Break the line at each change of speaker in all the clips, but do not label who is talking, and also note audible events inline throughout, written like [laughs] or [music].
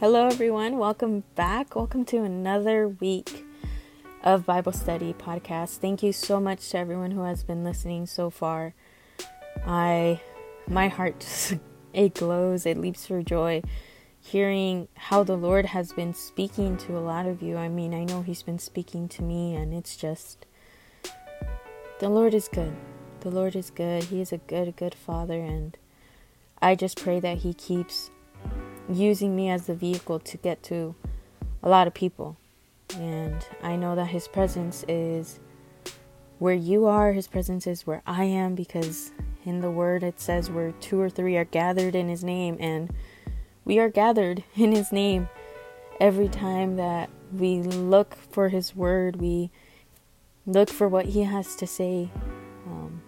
Hello, everyone. Welcome back. Welcome to another week of Bible Study podcast. Thank you so much to everyone who has been listening so far. I, my heart just [laughs] it glows. It leaps for joy, hearing how the Lord has been speaking to a lot of you. I mean, I know He's been speaking to me, and it's just the Lord is good. The Lord is good. He is a good, good Father, and I just pray that He keeps using me as the vehicle to get to a lot of people. And I know that His presence is where you are, His presence is where I am, because in the Word it says where two or three are gathered in His name, and we are gathered [laughs] in His name every time that we look for His Word, we look for what He has to say. Um,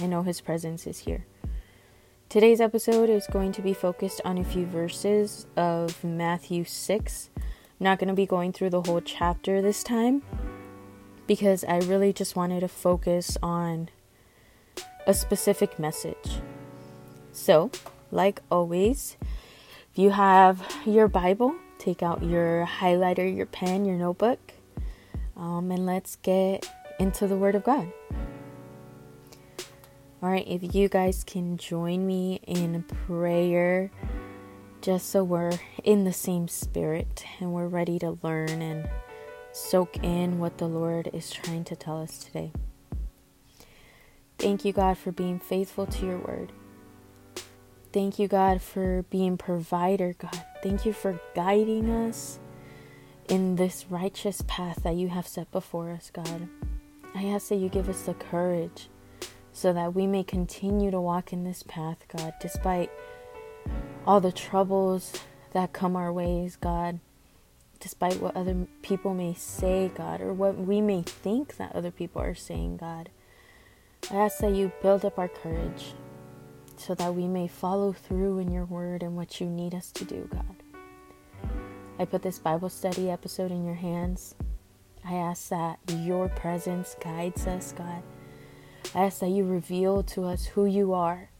I know His presence is here. Today's episode is going to be focused on a few verses of Matthew 6. I'm not going to be going through the whole chapter this time because I really just wanted to focus on a specific message. So, like always, if you have your Bible, take out your highlighter, your pen, your notebook, um, and let's get into the Word of God. All right, if you guys can join me in prayer, just so we're in the same spirit and we're ready to learn and soak in what the Lord is trying to tell us today. Thank you, God, for being faithful to your word. Thank you, God, for being provider, God. Thank you for guiding us in this righteous path that you have set before us, God. I ask that you give us the courage so that we may continue to walk in this path, God, despite all the troubles that come our ways, God, despite what other people may say, God, or what we may think that other people are saying, God. I ask that you build up our courage so that we may follow through in your word and what you need us to do, God. I put this Bible study episode in your hands. I ask that your presence guides us, God I ask that you reveal to us who you are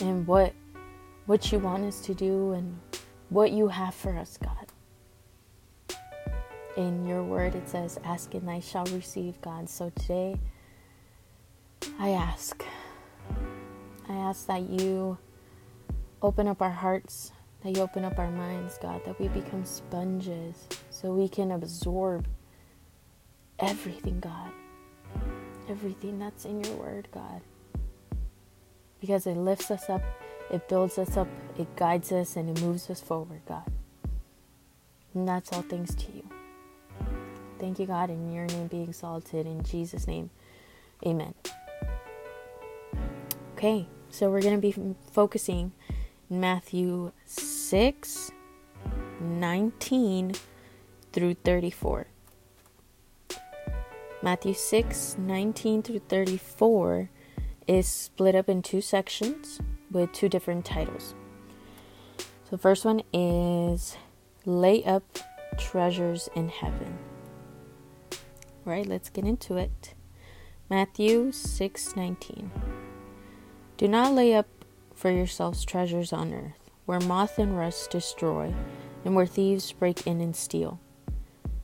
and what what you want us to do and what you have for us, God. In your word it says, Ask and I shall receive, God. So today I ask. I ask that you open up our hearts, that you open up our minds, God, that we become sponges so we can absorb everything, God everything that's in your word, God. Because it lifts us up, it builds us up, it guides us, and it moves us forward, God. And that's all thanks to you. Thank you, God, in your name be exalted. In Jesus' name, amen. Okay, so we're going to be focusing in Matthew 6 19 through 34. Matthew 6 19 through 34 is split up in two sections with two different titles. So, the first one is Lay Up Treasures in Heaven. Right, let's get into it. Matthew 6 19. Do not lay up for yourselves treasures on earth, where moth and rust destroy, and where thieves break in and steal.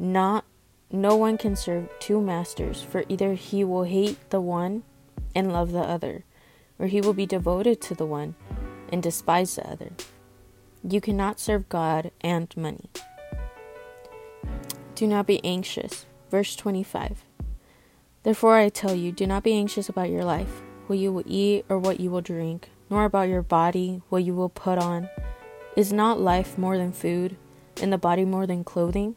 Not no one can serve two masters, for either he will hate the one and love the other, or he will be devoted to the one and despise the other. You cannot serve God and money. Do not be anxious. Verse 25. Therefore I tell you, do not be anxious about your life, what you will eat or what you will drink, nor about your body, what you will put on. Is not life more than food, and the body more than clothing?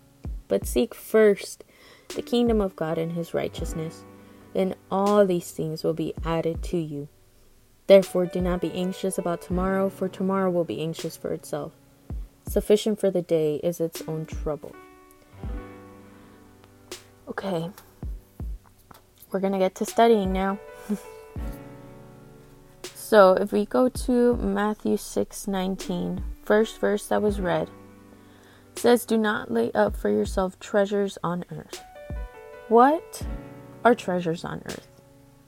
But seek first the kingdom of God and his righteousness, and all these things will be added to you. Therefore, do not be anxious about tomorrow, for tomorrow will be anxious for itself. Sufficient for the day is its own trouble. Okay, we're to get to studying now. [laughs] so, if we go to Matthew 6 19, first verse that was read, says, Do not lay up for yourself treasures on earth. What are treasures on earth?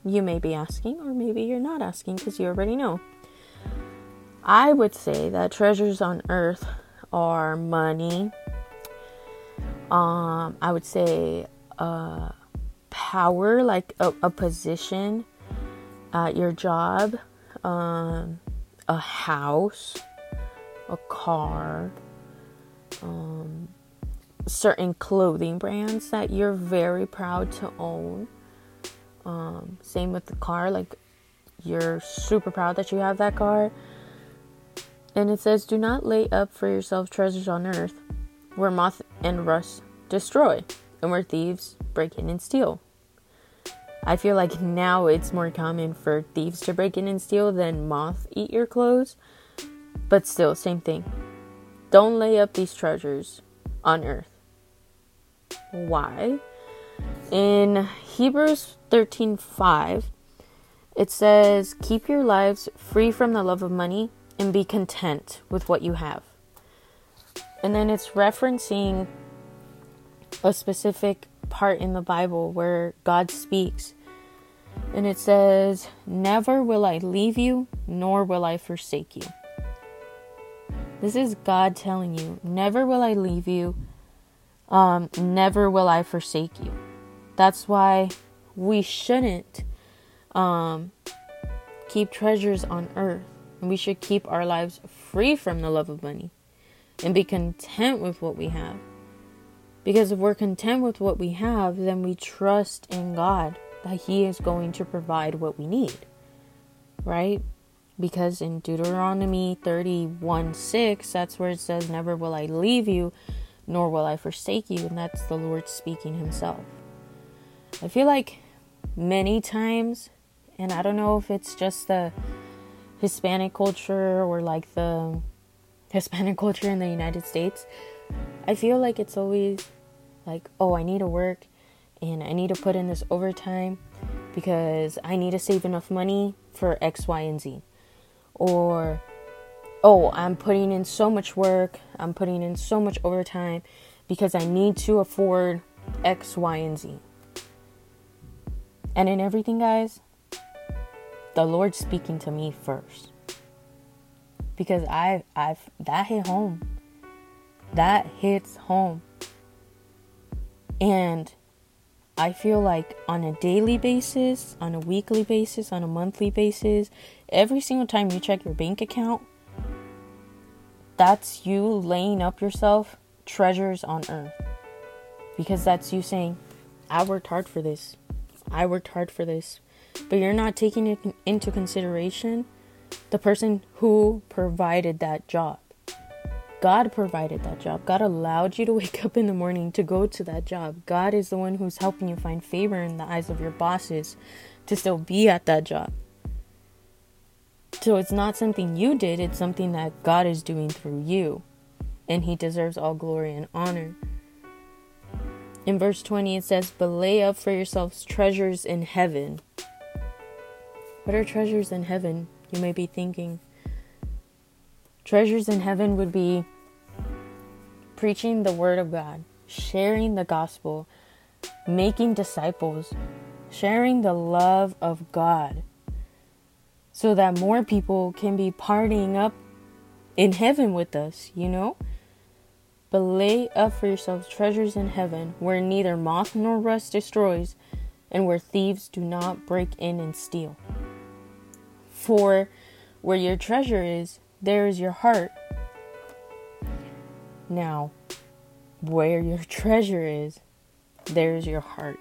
You may be asking, or maybe you're not asking because you already know. I would say that treasures on earth are money. Um, I would say uh, power, like a, a position at your job, um, a house, a car, um, certain clothing brands that you're very proud to own. Um, same with the car, like you're super proud that you have that car. And it says, Do not lay up for yourself treasures on earth where moth and rust destroy, and where thieves break in and steal. I feel like now it's more common for thieves to break in and steal than moth eat your clothes. But still, same thing. Don't lay up these treasures on earth. Why? In Hebrews 13:5, it says, "Keep your lives free from the love of money and be content with what you have." And then it's referencing a specific part in the Bible where God speaks. And it says, Never will I leave you, nor will I forsake you. This is God telling you, Never will I leave you, um, never will I forsake you. That's why we shouldn't um, keep treasures on earth. And we should keep our lives free from the love of money and be content with what we have. Because if we're content with what we have, then we trust in God that He is going to provide what we need. Right? Because in Deuteronomy 31 6, that's where it says, Never will I leave you, nor will I forsake you. And that's the Lord speaking Himself. I feel like many times, and I don't know if it's just the Hispanic culture or like the Hispanic [laughs] culture in the United States, I feel like it's always like, oh, I need to work and I need to put in this overtime because I need to save enough money for X, Y, and Z. Or, oh, I'm putting in so much work, I'm putting in so much overtime because I need to afford X, Y, and Z. And in everything, guys, the Lord's speaking to me first. Because I I've that hit home. That hits home. And I feel like on a daily basis, on a weekly basis, on a monthly basis, every single time you check your bank account, that's you laying up yourself treasures on earth. Because that's you saying, I worked hard for this. I worked hard for this. But you're not taking it into consideration the person who provided that job. God provided that job. God allowed you to wake up in the morning to go to that job. God is the one who's helping you find favor in the eyes of your bosses to still be at that job. So it's not something you did, it's something that God is doing through you. And He deserves all glory and honor. In verse 20, it says, But lay up for yourselves treasures in heaven. What are treasures in heaven? You may be thinking. Treasures in heaven would be preaching the word of God, sharing the gospel, making disciples, sharing the love of God so that more people can be partying up in heaven with us, you know? But lay up for yourselves treasures in heaven where neither moth nor rust destroys and where thieves do not break in and steal. For where your treasure is, there is your heart. Now, where your treasure is, there's your heart.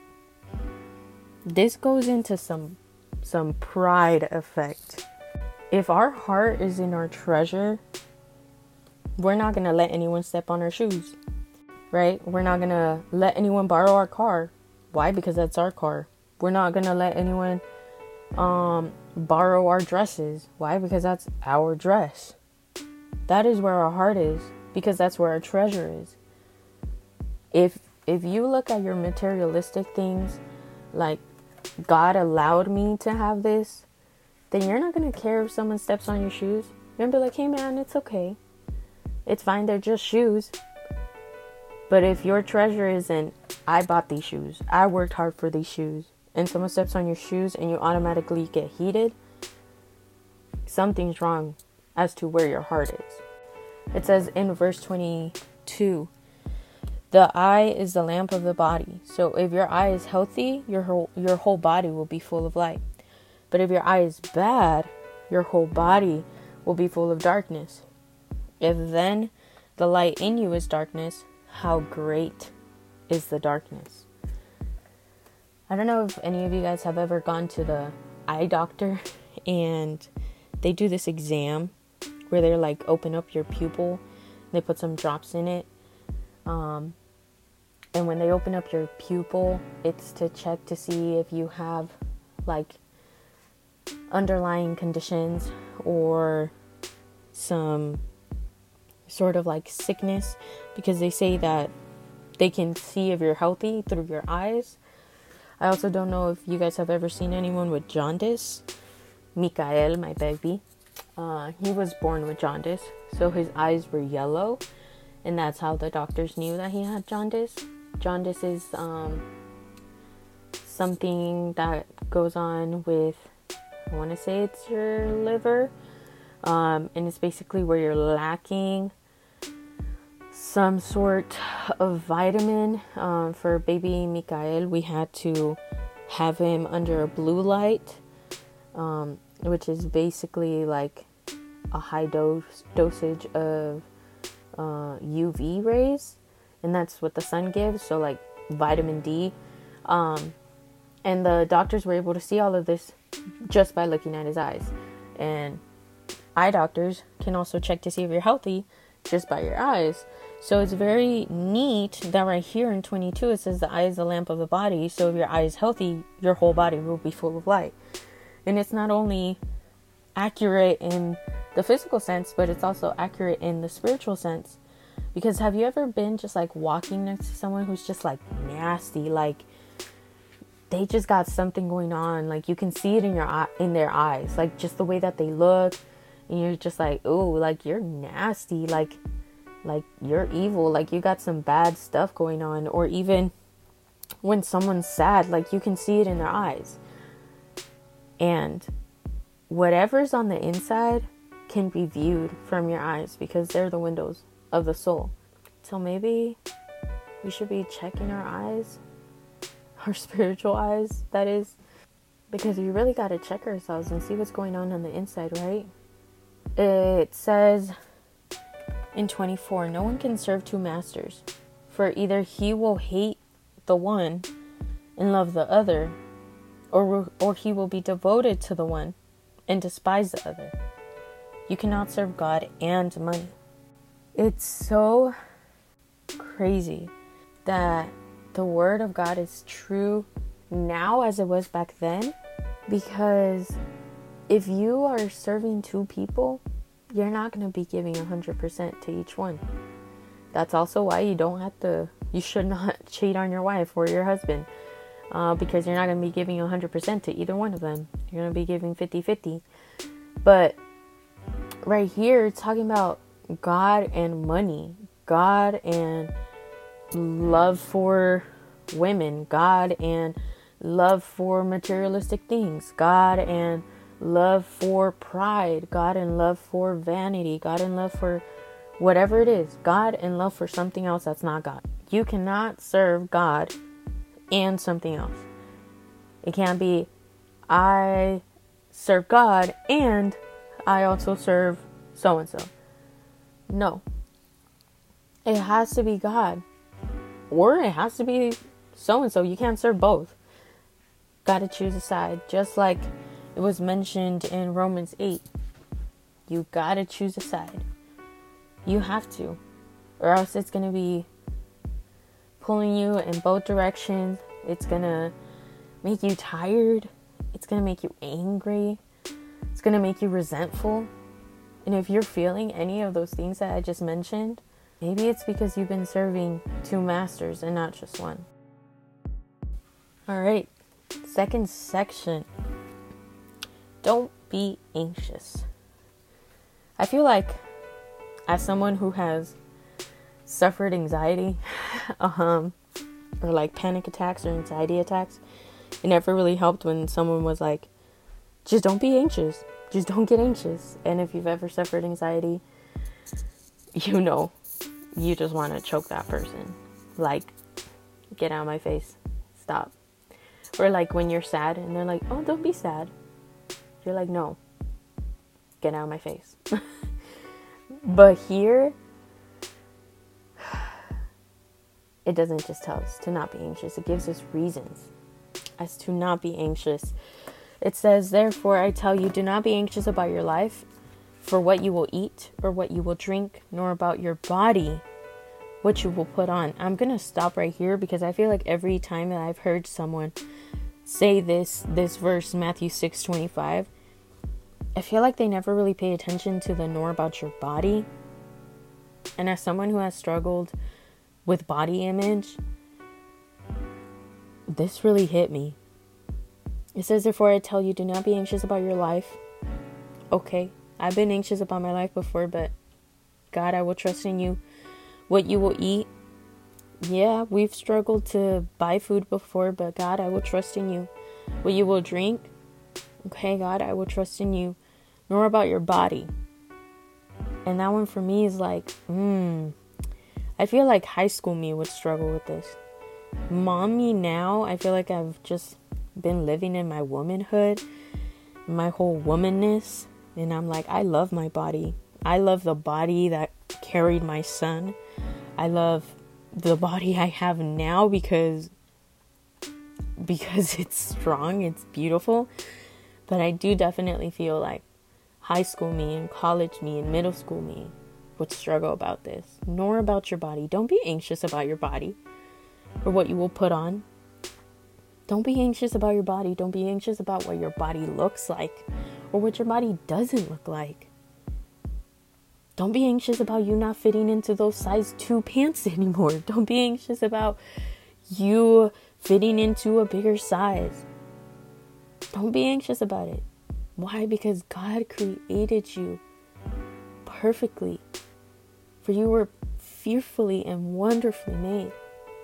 This goes into some some pride effect. If our heart is in our treasure, we're not going to let anyone step on our shoes. Right? We're not going to let anyone borrow our car. Why? Because that's our car. We're not going to let anyone um borrow our dresses. Why? Because that's our dress. That is where our heart is because that's where our treasure is. If if you look at your materialistic things like God allowed me to have this, then you're not going to care if someone steps on your shoes. You're to be like, "Hey man, it's okay. It's fine. They're just shoes." But if your treasure isn't I bought these shoes. I worked hard for these shoes. And someone steps on your shoes and you automatically get heated, something's wrong as to where your heart is. It says in verse 22 the eye is the lamp of the body. So if your eye is healthy, your whole, your whole body will be full of light. But if your eye is bad, your whole body will be full of darkness. If then the light in you is darkness, how great is the darkness? I don't know if any of you guys have ever gone to the eye doctor [laughs] and they do this exam where they're like open up your pupil, they put some drops in it. Um, and when they open up your pupil, it's to check to see if you have like underlying conditions or some sort of like sickness because they say that they can see if you're healthy through your eyes. I also don't know if you guys have ever seen anyone with jaundice. Mikael, my baby, uh, he was born with jaundice, so his eyes were yellow, and that's how the doctors knew that he had jaundice. Jaundice is um, something that goes on with, I want to say it's your liver, um, and it's basically where you're lacking some sort of vitamin. Um, for baby Mikael, we had to have him under a blue light, um, which is basically like a high dose dosage of uh, UV rays, and that's what the sun gives. So like vitamin D, um, and the doctors were able to see all of this just by looking at his eyes, and eye doctors can also check to see if you're healthy just by your eyes. So it's very neat that right here in 22 it says the eye is the lamp of the body. So if your eye is healthy, your whole body will be full of light. And it's not only accurate in the physical sense, but it's also accurate in the spiritual sense. Because have you ever been just like walking next to someone who's just like nasty, like they just got something going on, like you can see it in your eye, in their eyes, like just the way that they look, and you're just like, oh, like you're nasty, like like you're evil, like you got some bad stuff going on, or even when someone's sad, like you can see it in their eyes. And whatever's on the inside can be viewed from your eyes because they're the windows of the soul. So maybe we should be checking our eyes, [laughs] our spiritual eyes, that is, because we really got to check ourselves and see what's going on on the inside, right? It says in 24 No one can serve two masters, for either he will hate the one and love the other, or, or he will be devoted to the one and despise the other. You cannot serve God and money. It's so crazy that the word of God is true now as it was back then because if you are serving two people, you're not going to be giving 100% to each one. That's also why you don't have to, you should not [laughs] cheat on your wife or your husband uh, because you're not going to be giving 100% to either one of them. You're going to be giving 50 50. But right here, talking about God and money. God and love for women, God and love for materialistic things, God and love for pride, God and love for vanity, God and love for whatever it is, God and love for something else that's not God. You cannot serve God and something else. It can't be, I serve God and I also serve so and so. No. It has to be God. Or it has to be so and so. You can't serve both. Got to choose a side. Just like it was mentioned in Romans 8. You got to choose a side. You have to. Or else it's going to be pulling you in both directions. It's to make you tired. It's to make you angry. It's to make you resentful. And if you're feeling any of those things that I just mentioned, maybe it's because you've been serving two masters and not just one. All right, second section. Don't be anxious. I feel like, as someone who has suffered anxiety, [laughs] um, or like panic attacks or anxiety attacks, it never really helped when someone was like, just don't be anxious. Just don't get anxious. And if you've ever suffered anxiety, you know, you just want to choke that person. Like, get out of my face. Stop. Or like when you're sad and they're like, oh, don't be sad. You're like, no, get out of my face. [laughs] but here, it doesn't just tell us to not be anxious, it gives us reasons as to not be anxious. It says, Therefore, I tell you, do not be anxious about your life, for what you will eat or what you will drink, nor about your body, what you will put on. I'm going to stop right here because I feel like every time that I've heard someone say this this verse Matthew 6:25 I feel like they never really pay attention to the nor about your body. And as someone who has struggled with body image, this really hit me. It says, Therefore, I tell you, do not be anxious about your life. Okay, I've been anxious about my life before, but God, I will trust in you. What you will eat. Yeah, we've struggled to buy food before, but God, I will trust in you. What you will drink. Okay, God, I will trust in you. Nor about your body. And that one for me is like, hmm. I feel like high school me would struggle with this. Mommy now, I feel like I've just been living in my womanhood, my whole womanness, and I'm like, I love my body. I love the body that carried my son. I love the body I have now because because [laughs] it's strong, it's beautiful. But I do definitely feel like high school me and college me and middle school me would struggle about this. Nor about your body. Don't be anxious about your body or what you will put on. Don't be anxious about your body. Don't be anxious about what your body looks like or what your body doesn't look like. Don't be anxious about you not fitting into those size 2 pants [laughs] anymore. Don't be anxious about you fitting into a bigger size. Don't be anxious about it. Why? Because God created you perfectly. For you were fearfully and wonderfully made.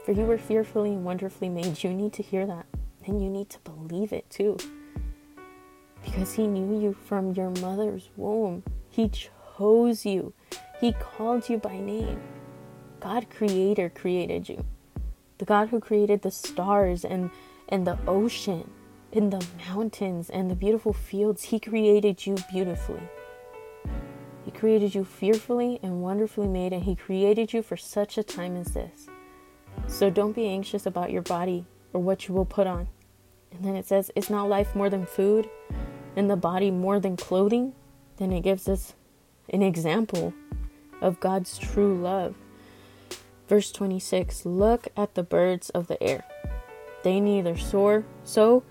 For you were fearfully and wonderfully made. You need to hear that. And you need to believe it too. Because He knew you from your mother's womb. He chose you. He called you by name. God Creator created you. The God who created the stars and, and the ocean and the mountains and the beautiful fields, He created you beautifully. He created you fearfully and wonderfully made, and He created you for such a time as this. So don't be anxious about your body or what you will put on. And then it says, Is not life more than food and the body more than clothing? Then it gives us an example of God's true love. Verse 26 Look at the birds of the air. They neither soar, sow,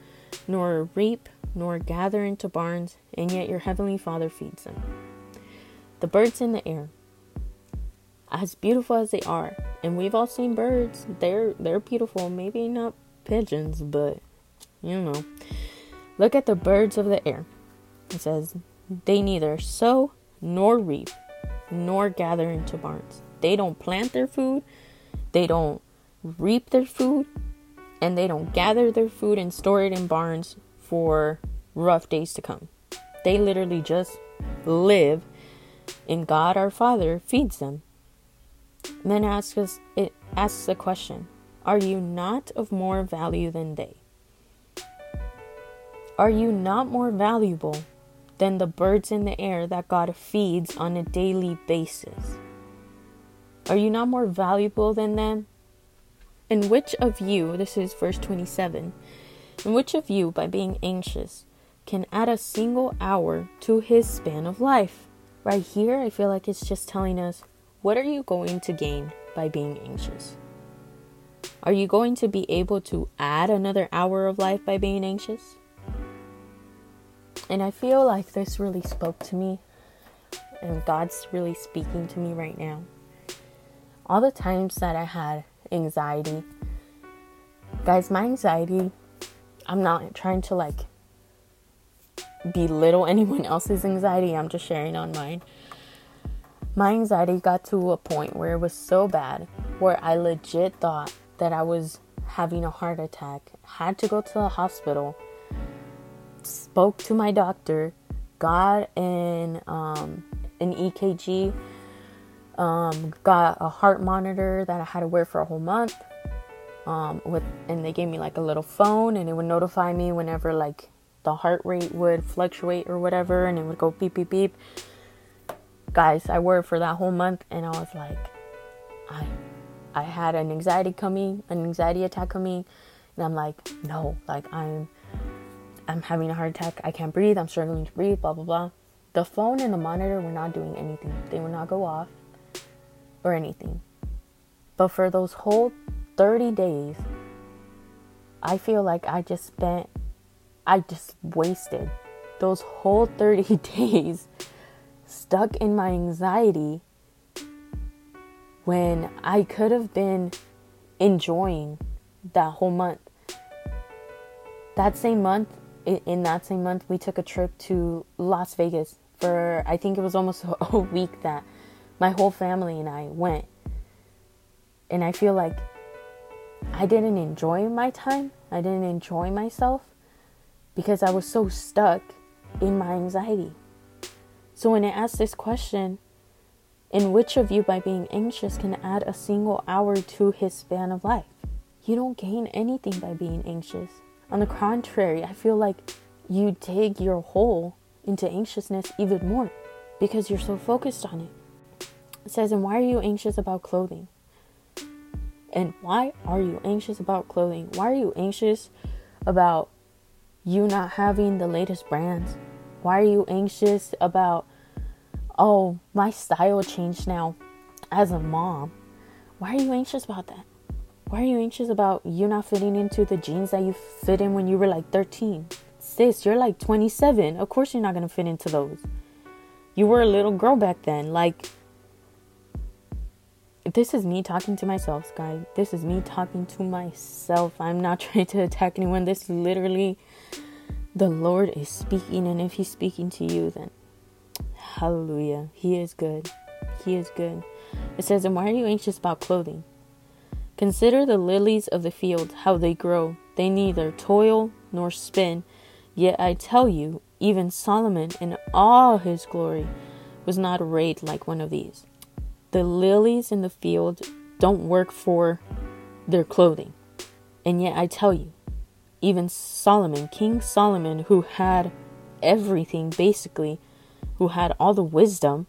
nor reap, nor gather into barns, and yet your heavenly Father feeds them. The birds in the air, as beautiful as they are, and we've all seen birds. They're they're beautiful. Maybe not pigeons, but you know. Look at the birds of the air. It says they neither sow nor reap nor gather into barns, They don't plant their food, they don't reap their food, and they don't gather their food and store it in barns for rough days to come. They literally just live and God our Father feeds them. And then asks us it asks the question, are you not of more value than they? Are you not more valuable than the birds in the air that God feeds on a daily basis? Are you not more valuable than them? And which of you, this is verse 27, and which of you, by being anxious, can add a single hour to his span of life? Right here, I feel like it's just telling us what are you going to gain by being anxious? Are you going to be able to add another hour of life by being anxious? And I feel like this really spoke to me, and God's really speaking to me right now. All the times that I had anxiety, guys, my anxiety, I'm not trying to like belittle anyone else's anxiety, I'm just sharing on mine. My anxiety got to a point where it was so bad where I legit thought that I was having a heart attack, had to go to the hospital, spoke to my doctor, got in um, an EKG, um, got a heart monitor that I had to wear for a whole month. Um, with and they gave me like a little phone and it would notify me whenever like the heart rate would fluctuate or whatever and it would go beep beep beep. Guys, I wore it for that whole month and I was like I I had an anxiety coming, an anxiety attack coming, and I'm like, no, like I'm I'm having a heart attack. I can't breathe. I'm struggling to breathe, blah blah blah. The phone and the monitor were not doing anything. They would not go off or anything. But for those whole 30 days, I feel like I just spent I just wasted those whole [laughs] 30 days stuck in my anxiety when I could have been enjoying that whole month. That same month, in that same month, we took a trip to Las Vegas for I think it was almost [laughs] a week that my whole family and I went. And I feel like I didn't enjoy my time. I didn't enjoy myself because I was so stuck in my anxiety. So when I asked this question, in which of you, by being anxious, can add a single hour to his span of life? You don't gain anything by being anxious. On the contrary, I feel like you dig your hole into anxiousness even more because you're so focused on it. It says, And why are you anxious about clothing? And why are you anxious about clothing? Why are you anxious about you not having the latest brands? Why are you anxious about oh, my style changed now as a mom. Why are you anxious about that? Why are you anxious about you not fitting into the jeans that you fit in when you were like 13? Sis, you're like 27. Of course, you're not going to fit into those. You were a little girl back then. Like, this is me talking to myself, guys. This is me talking to myself. I'm not [laughs] trying to attack anyone. This literally, the Lord is speaking. And if He's speaking to you, then Hallelujah. He is good. He is good. It says, And why are you anxious about clothing? Consider the lilies of the field, how they grow. They neither toil nor spin. Yet I tell you, even Solomon in all his glory was not arrayed like one of these. The lilies in the field don't work for their clothing. And yet I tell you, even Solomon, King Solomon, who had everything basically, who had all the wisdom,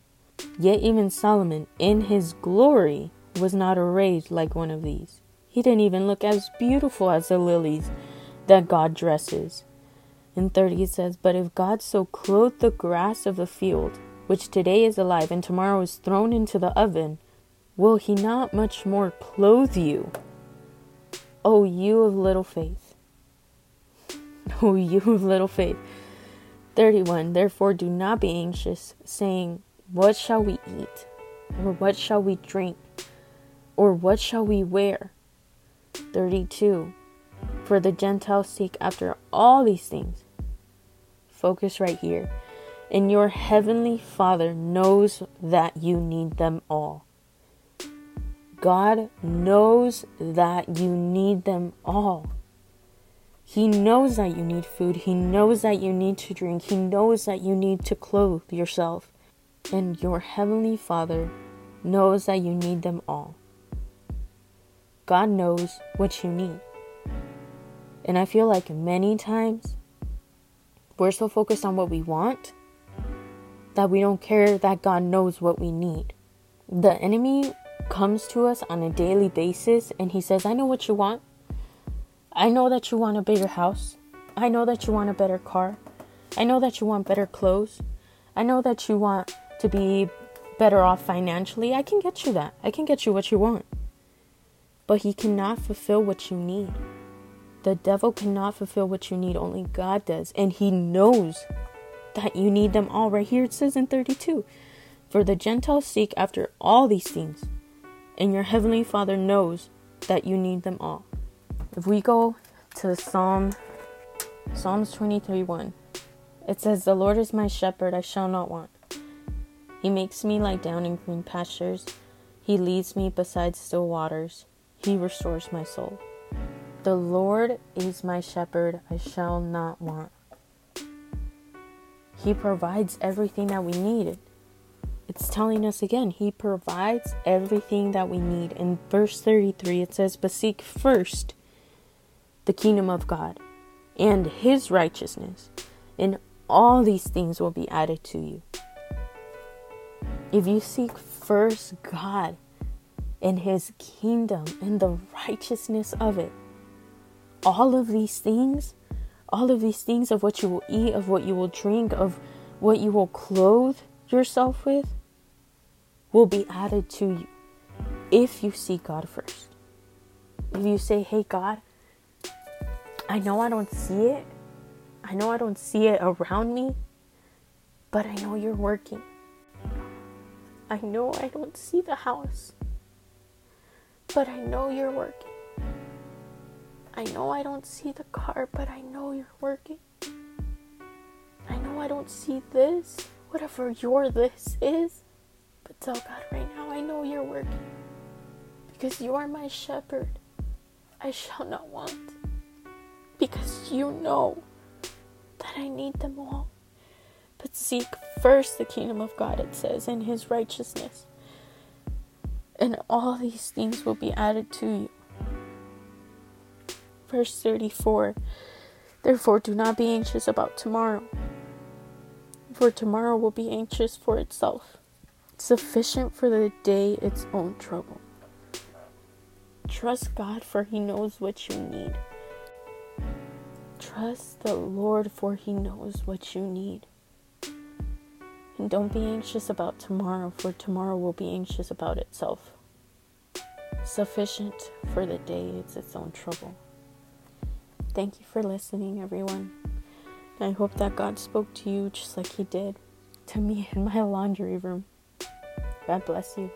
yet even Solomon in his glory was not arrayed like one of these. He didn't even look as beautiful as the lilies that God dresses. In 30 it says, But if God so clothed the grass of the field, which today is alive and tomorrow is thrown into the oven, will he not much more clothe you? O you of little faith. [laughs] O oh, you of little faith. 31 Therefore, do not be anxious, saying, What shall we eat? Or what shall we drink? Or what shall we wear? 32 For the Gentiles seek after all these things. Focus right here. And your heavenly Father knows that you need them all. God knows that you need them all. He knows that you need food. He knows that you need to drink. He knows that you need to clothe yourself. And your Heavenly Father knows that you need them all. God knows what you need. And I feel like many times we're so focused on what we want that we don't care that God knows what we need. The enemy comes to us on a daily basis and he says, I know what you want. I know that you want a bigger house. I know that you want a better car. I know that you want better clothes. I know that you want to be better off financially. I can get you that. I can get you what you want. But he cannot fulfill what you need. The devil cannot fulfill what you need. Only God does. And he knows that you need them all. Right here it says in 32 For the Gentiles seek after all these things, and your heavenly Father knows that you need them all. If we go to Psalm Psalms 23 1, it says, The Lord is my shepherd, I shall not want. He makes me lie down in green pastures. He leads me beside still waters. He restores my soul. The Lord is my shepherd, I shall not want. He provides everything that we need. It's telling us again, He provides everything that we need. In verse 33, it says, But seek first the kingdom of God and His righteousness, and all these things will be added to you. If you seek first God and His kingdom and the righteousness of it, all of these things all of these things of what you will eat, of what you will drink, of what you will clothe yourself with will be added to you if you seek God first. If you say, Hey, God, I know I don't see it, I know I don't see it around me, but I know you're working. I know I don't see the house, but I know you're working. I know I don't see the car, but I know you're working. I know I don't see this, whatever your this is, but tell God right now, I know you're working. Because you are my shepherd. I shall not want. Because you know that I need them all. But seek first the kingdom of God, it says, and his righteousness. And all these things will be added to you. Verse 34 Therefore, do not be anxious about tomorrow, for tomorrow will be anxious for itself. Sufficient for the day its own trouble. Trust God, for He knows what you need. Trust the Lord, for He knows what you need. And don't be anxious about tomorrow, for tomorrow will be anxious about itself. Sufficient for the day is its own trouble. Thank you for listening, everyone. I hope that God spoke to you just like He did to me in my laundry room. God bless you.